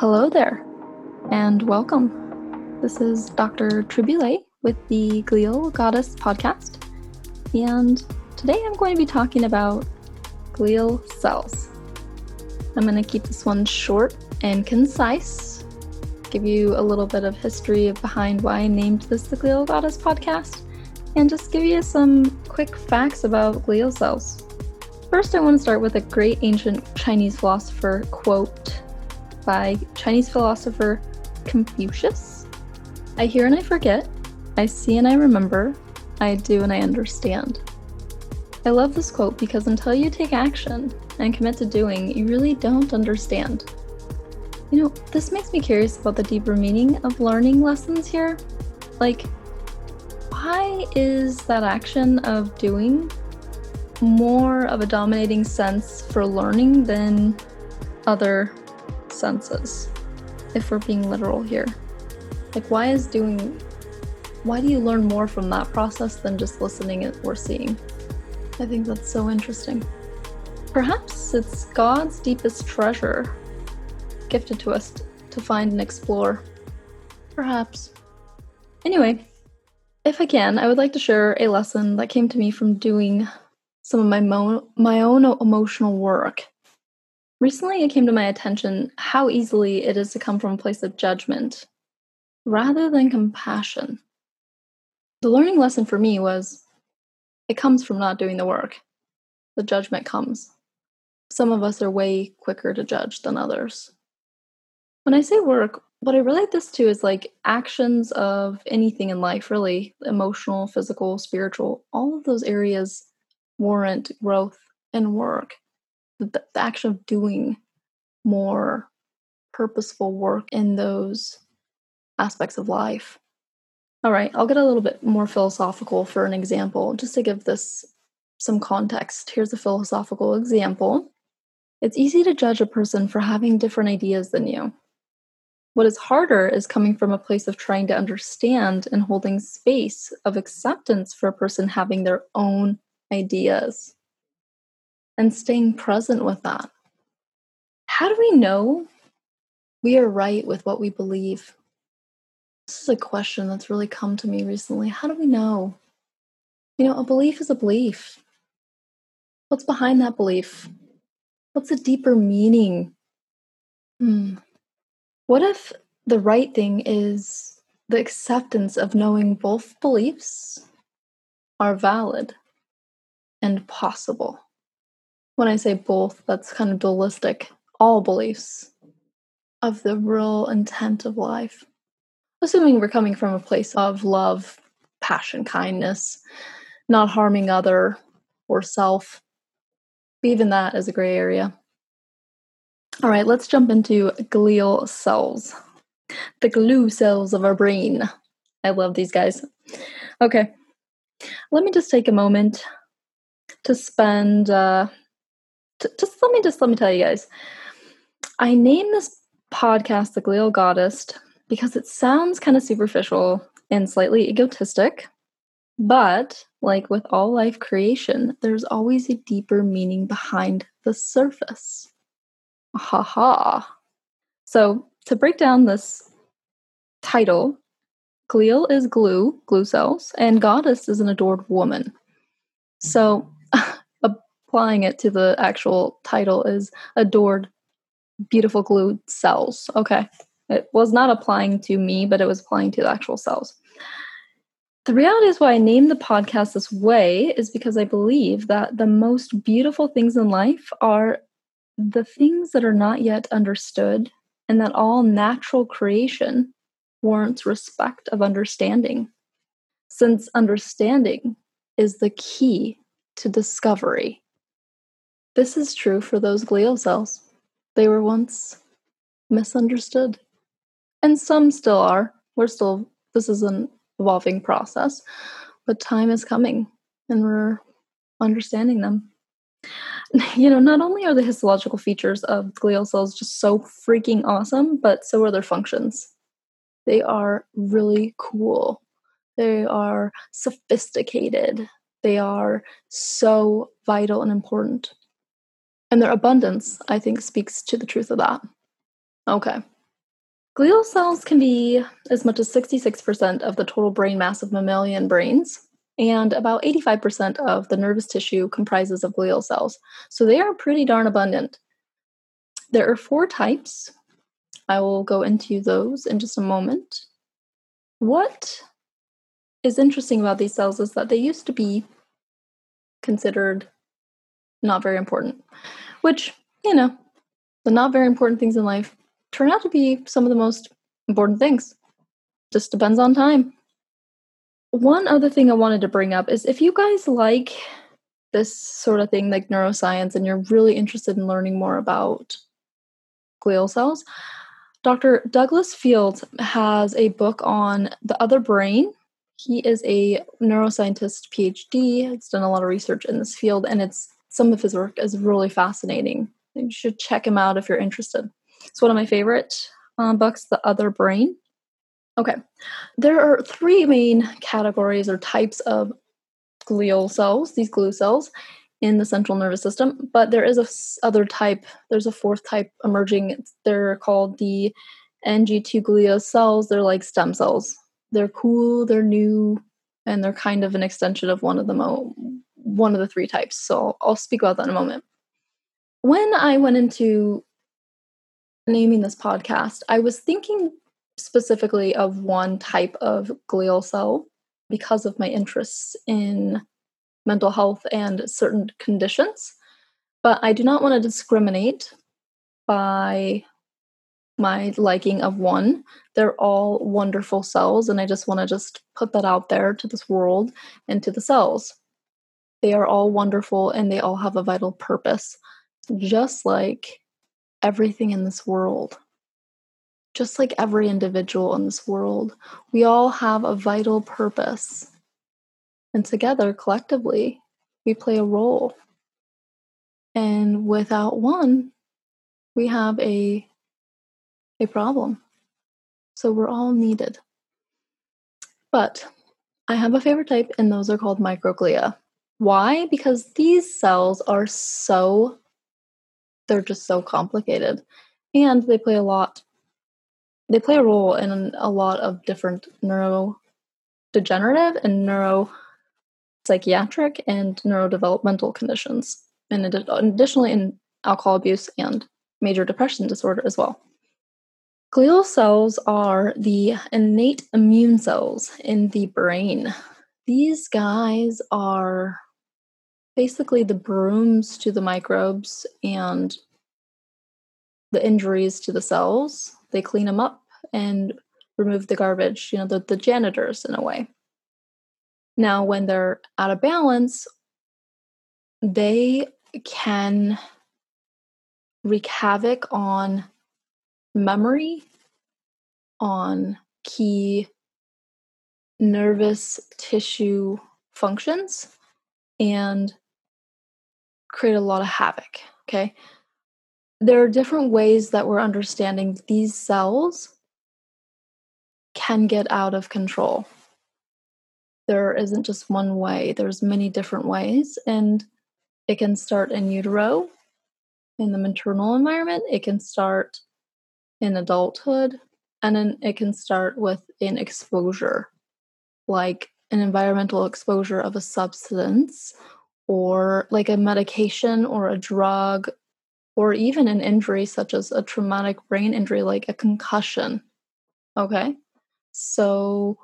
Hello there, and welcome. This is Dr. Triboulet with the Glial Goddess podcast, and today I'm going to be talking about glial cells. I'm going to keep this one short and concise, give you a little bit of history behind why I named this the Glial Goddess podcast, and just give you some quick facts about glial cells. First, I want to start with a great ancient Chinese philosopher quote by Chinese philosopher Confucius. I hear and I forget, I see and I remember, I do and I understand. I love this quote because until you take action and commit to doing, you really don't understand. You know, this makes me curious about the deeper meaning of learning lessons here. Like, why is that action of doing more of a dominating sense for learning than other senses, if we're being literal here. Like, why is doing, why do you learn more from that process than just listening or seeing? I think that's so interesting. Perhaps it's God's deepest treasure gifted to us to find and explore. Perhaps. Anyway, if I can, I would like to share a lesson that came to me from doing some of my mo- my own emotional work Recently, it came to my attention how easily it is to come from a place of judgment rather than compassion. The learning lesson for me was it comes from not doing the work. The judgment comes. Some of us are way quicker to judge than others. When I say work, what I relate this to is like actions of anything in life, really emotional, physical, spiritual, all of those areas warrant growth and work the, the action of doing more purposeful work in those aspects of life. All right, I'll get a little bit more philosophical for an example, just to give this some context. Here's a philosophical example. It's easy to judge a person for having different ideas than you. What is harder is coming from a place of trying to understand and holding space of acceptance for a person having their own ideas and staying present with that. How do we know we are right with what we believe? This is a question that's really come to me recently. How do we know? You know, a belief is a belief. What's behind that belief? What's the deeper meaning? Hmm. What if the right thing is the acceptance of knowing both beliefs are valid and possible? When I say both, that's kind of dualistic. All beliefs of the real intent of life. Assuming we're coming from a place of love, passion, kindness, not harming other or self. Even that is a gray area. All right, let's jump into glial cells. The glue cells of our brain. I love these guys. Okay, let me just take a moment to spend uh, just let me just let me tell you guys. I named this podcast the Glial Goddess because it sounds kind of superficial and slightly egotistic. But like with all life creation, there's always a deeper meaning behind the surface. Ha ha. So to break down this title, glial is glue, glue cells, and goddess is an adored woman. So applying it to the actual title is adored beautiful glue cells. Okay. It was not applying to me, but it was applying to the actual cells. The reality is why I named the podcast this way is because I believe that the most beautiful things in life are the things that are not yet understood, and that all natural creation warrants respect of understanding. Since understanding is the key to discovery. This is true for those glial cells. They were once misunderstood. And some still are. We're still, this is an evolving process, but time is coming and we're understanding them. You know, not only are the histological features of glial cells just so freaking awesome, but so are their functions. They are really cool. They are sophisticated. They are so vital and important. And their abundance, I think, speaks to the truth of that. Okay. Glial cells can be as much as 66% of the total brain mass of mammalian brains, and about 85% of the nervous tissue comprises of glial cells. So they are pretty darn abundant. There are four types. I will go into those in just a moment. What is interesting about these cells is that they used to be considered not very important, which, you know, the not very important things in life turn out to be some of the most important things. Just depends on time. One other thing I wanted to bring up is if you guys like this sort of thing, like neuroscience, and you're really interested in learning more about glial cells, Dr. Douglas Field has a book on the other brain. He is a neuroscientist PhD. He's done a lot of research in this field, and it's some of his work is really fascinating. You should check him out if you're interested. It's one of my favorite um, books, The Other Brain. Okay, there are three main categories or types of glial cells, these glue cells, in the central nervous system, but there is a other type, there's a fourth type emerging. They're called the NG2 glial cells. They're like stem cells. They're cool, they're new, and they're kind of an extension of one of the mo- one of the three types. So I'll speak about that in a moment. When I went into naming this podcast, I was thinking specifically of one type of glial cell because of my interests in mental health and certain conditions. But I do not want to discriminate by my liking of one. They're all wonderful cells, and I just want to just put that out there to this world and to the cells. They are all wonderful and they all have a vital purpose, just like everything in this world. Just like every individual in this world, we all have a vital purpose. And together, collectively, we play a role. And without one, we have a, a problem. So we're all needed. But I have a favorite type, and those are called microglia. Why? Because these cells are so, they're just so complicated. And they play a lot, they play a role in a lot of different neurodegenerative and neuropsychiatric and neurodevelopmental conditions. And additionally, in alcohol abuse and major depression disorder as well. Glial cells are the innate immune cells in the brain. These guys are basically the brooms to the microbes and the injuries to the cells. They clean them up and remove the garbage, you know, the, the janitors in a way. Now, when they're out of balance, they can wreak havoc on memory, on key nervous tissue functions, and create a lot of havoc. Okay. There are different ways that we're understanding these cells can get out of control. There isn't just one way, there's many different ways, and it can start in utero, in the maternal environment, it can start in adulthood, and then it can start with an exposure, like an environmental exposure of a substance or like a medication or a drug or even an injury such as a traumatic brain injury like a concussion. Okay? So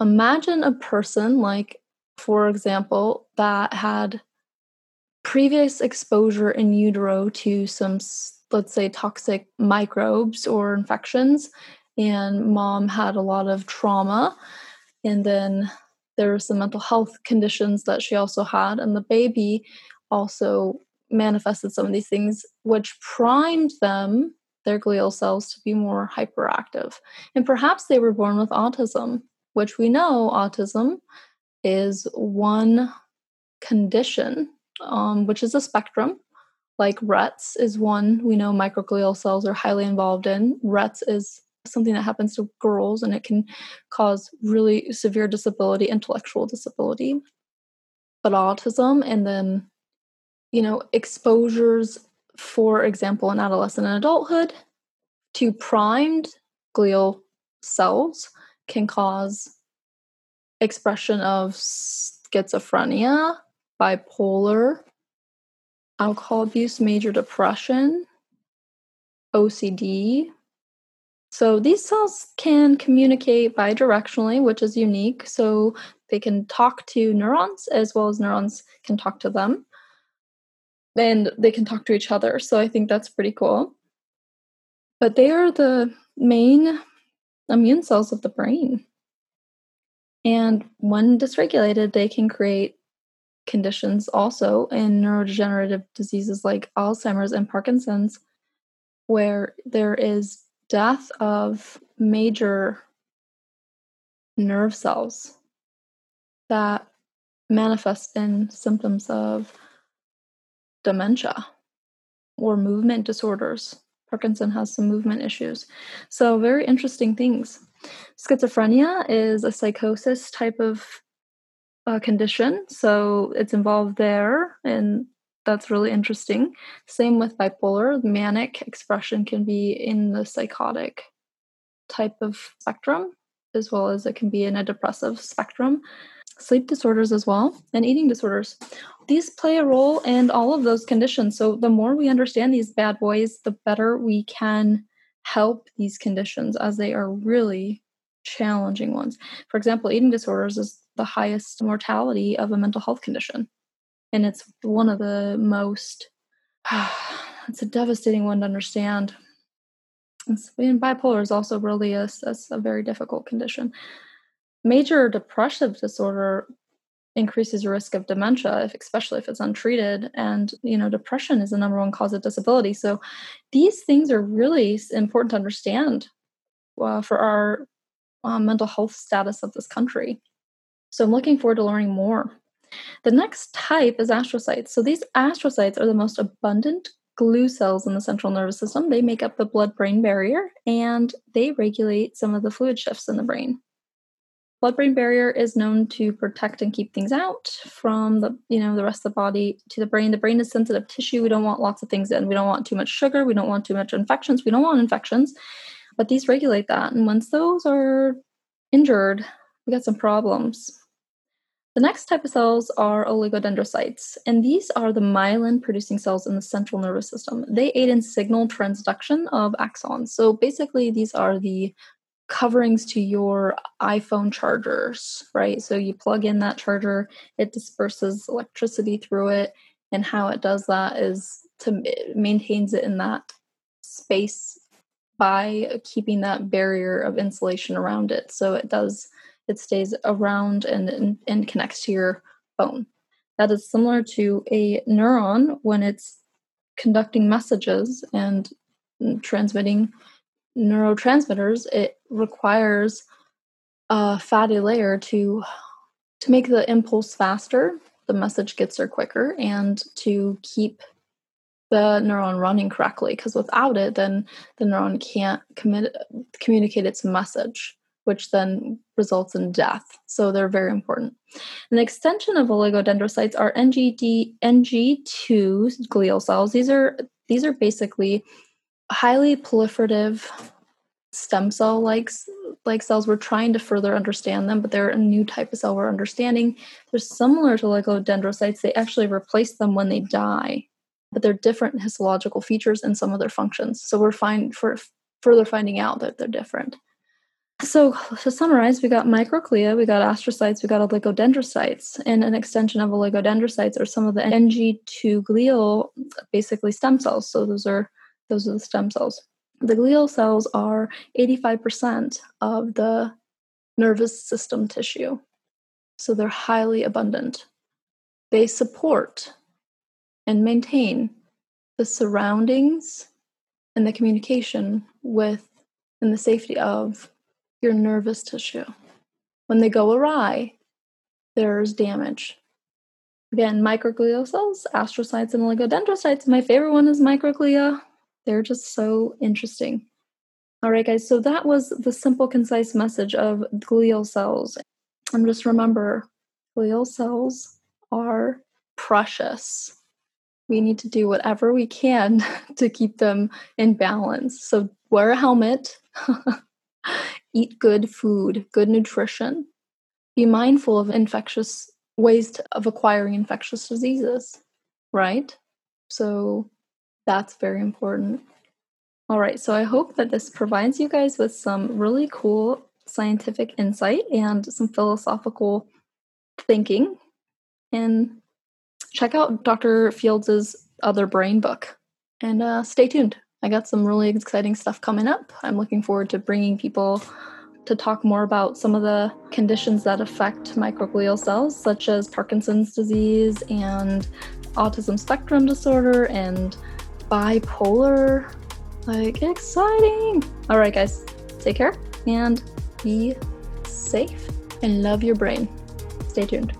imagine a person like for example that had previous exposure in utero to some let's say toxic microbes or infections and mom had a lot of trauma and then there were some mental health conditions that she also had, and the baby also manifested some of these things, which primed them, their glial cells, to be more hyperactive. And perhaps they were born with autism, which we know autism is one condition, um, which is a spectrum. Like Rett's is one we know microglial cells are highly involved in. Rett's is something that happens to girls and it can cause really severe disability, intellectual disability. But autism and then, you know, exposures, for example, in adolescent and adulthood to primed glial cells can cause expression of schizophrenia, bipolar, alcohol abuse, major depression, OCD. So these cells can communicate bidirectionally, which is unique. So they can talk to neurons as well as neurons can talk to them. And they can talk to each other. So I think that's pretty cool. But they are the main immune cells of the brain. And when dysregulated, they can create conditions also in neurodegenerative diseases like Alzheimer's and Parkinson's, where there is death of major nerve cells that manifest in symptoms of dementia or movement disorders. Parkinson has some movement issues. So, very interesting things. Schizophrenia is a psychosis type of uh, condition, so it's involved there, and that's really interesting. Same with bipolar, manic expression can be in the psychotic type of spectrum, as well as it can be in a depressive spectrum. Sleep disorders as well, and eating disorders. These play a role in all of those conditions. So, the more we understand these bad boys, the better we can help these conditions as they are really challenging ones. For example, eating disorders is the highest mortality of a mental health condition. And it's one of the most, it's a devastating one to understand. And bipolar is also really a, a, a very difficult condition. Major depressive disorder increases your risk of dementia, if, especially if it's untreated. And you know, depression is the number one cause of disability. So these things are really important to understand uh, for our uh, mental health status of this country. So I'm looking forward to learning more. The next type is astrocytes. So these astrocytes are the most abundant glue cells in the central nervous system. They make up the blood brain barrier and they regulate some of the fluid shifts in the brain. Blood brain barrier is known to protect and keep things out from the you know the rest of the body to the brain. The brain is sensitive tissue. We don't want lots of things in. We don't want too much sugar. We don't want too much infections. We don't want infections. But these regulate that. And once those are injured, we got some problems. The next type of cells are oligodendrocytes, and these are the myelin producing cells in the central nervous system. They aid in signal transduction of axons. So basically, these are the coverings to your iPhone chargers, right? So you plug in that charger, it disperses electricity through it, and how it does that is to it maintains it in that space by keeping that barrier of insulation around it. So it does, it stays around and, and, and connects to your bone. That is similar to a neuron when it's conducting messages and transmitting neurotransmitters. It requires a fatty layer to to make the impulse faster the message gets there quicker and to keep the neuron running correctly because without it then the neuron can't commit, communicate its message which then results in death. So they're very important. An extension of oligodendrocytes are ngd ng2 glial cells. These are these are basically highly proliferative stem cell like like cells. We're trying to further understand them but they're a new type of cell we're understanding. They're similar to oligodendrocytes. They actually replace them when they die but they're different histological features and some of their functions. So we're fine for further finding out that they're different. So to summarize, we got microglia, we got astrocytes, we got oligodendrocytes, and an extension of oligodendrocytes are some of the NG2 glial, basically stem cells. So those are those are the stem cells. The glial cells are 85% of the nervous system tissue. So they're highly abundant. They support and maintain the surroundings and the communication with and the safety of your nervous tissue. When they go awry, there's damage. Again, microglial cells, astrocytes, and oligodendrocytes. My favorite one is microglia. They're just so interesting. All right, guys, so that was the simple, concise message of glial cells. And just remember glial cells are precious we need to do whatever we can to keep them in balance. So wear a helmet, Eat good food, good nutrition. Be mindful of infectious ways to, of acquiring infectious diseases, right? So that's very important. All right, so I hope that this provides you guys with some really cool scientific insight and some philosophical thinking. And check out Dr. Fields's other brain book and uh, stay tuned. I got some really exciting stuff coming up. I'm looking forward to bringing people to talk more about some of the conditions that affect microglial cells, such as Parkinson's disease and autism spectrum disorder and bipolar. Like, exciting! All right, guys, take care and be safe and love your brain. Stay tuned.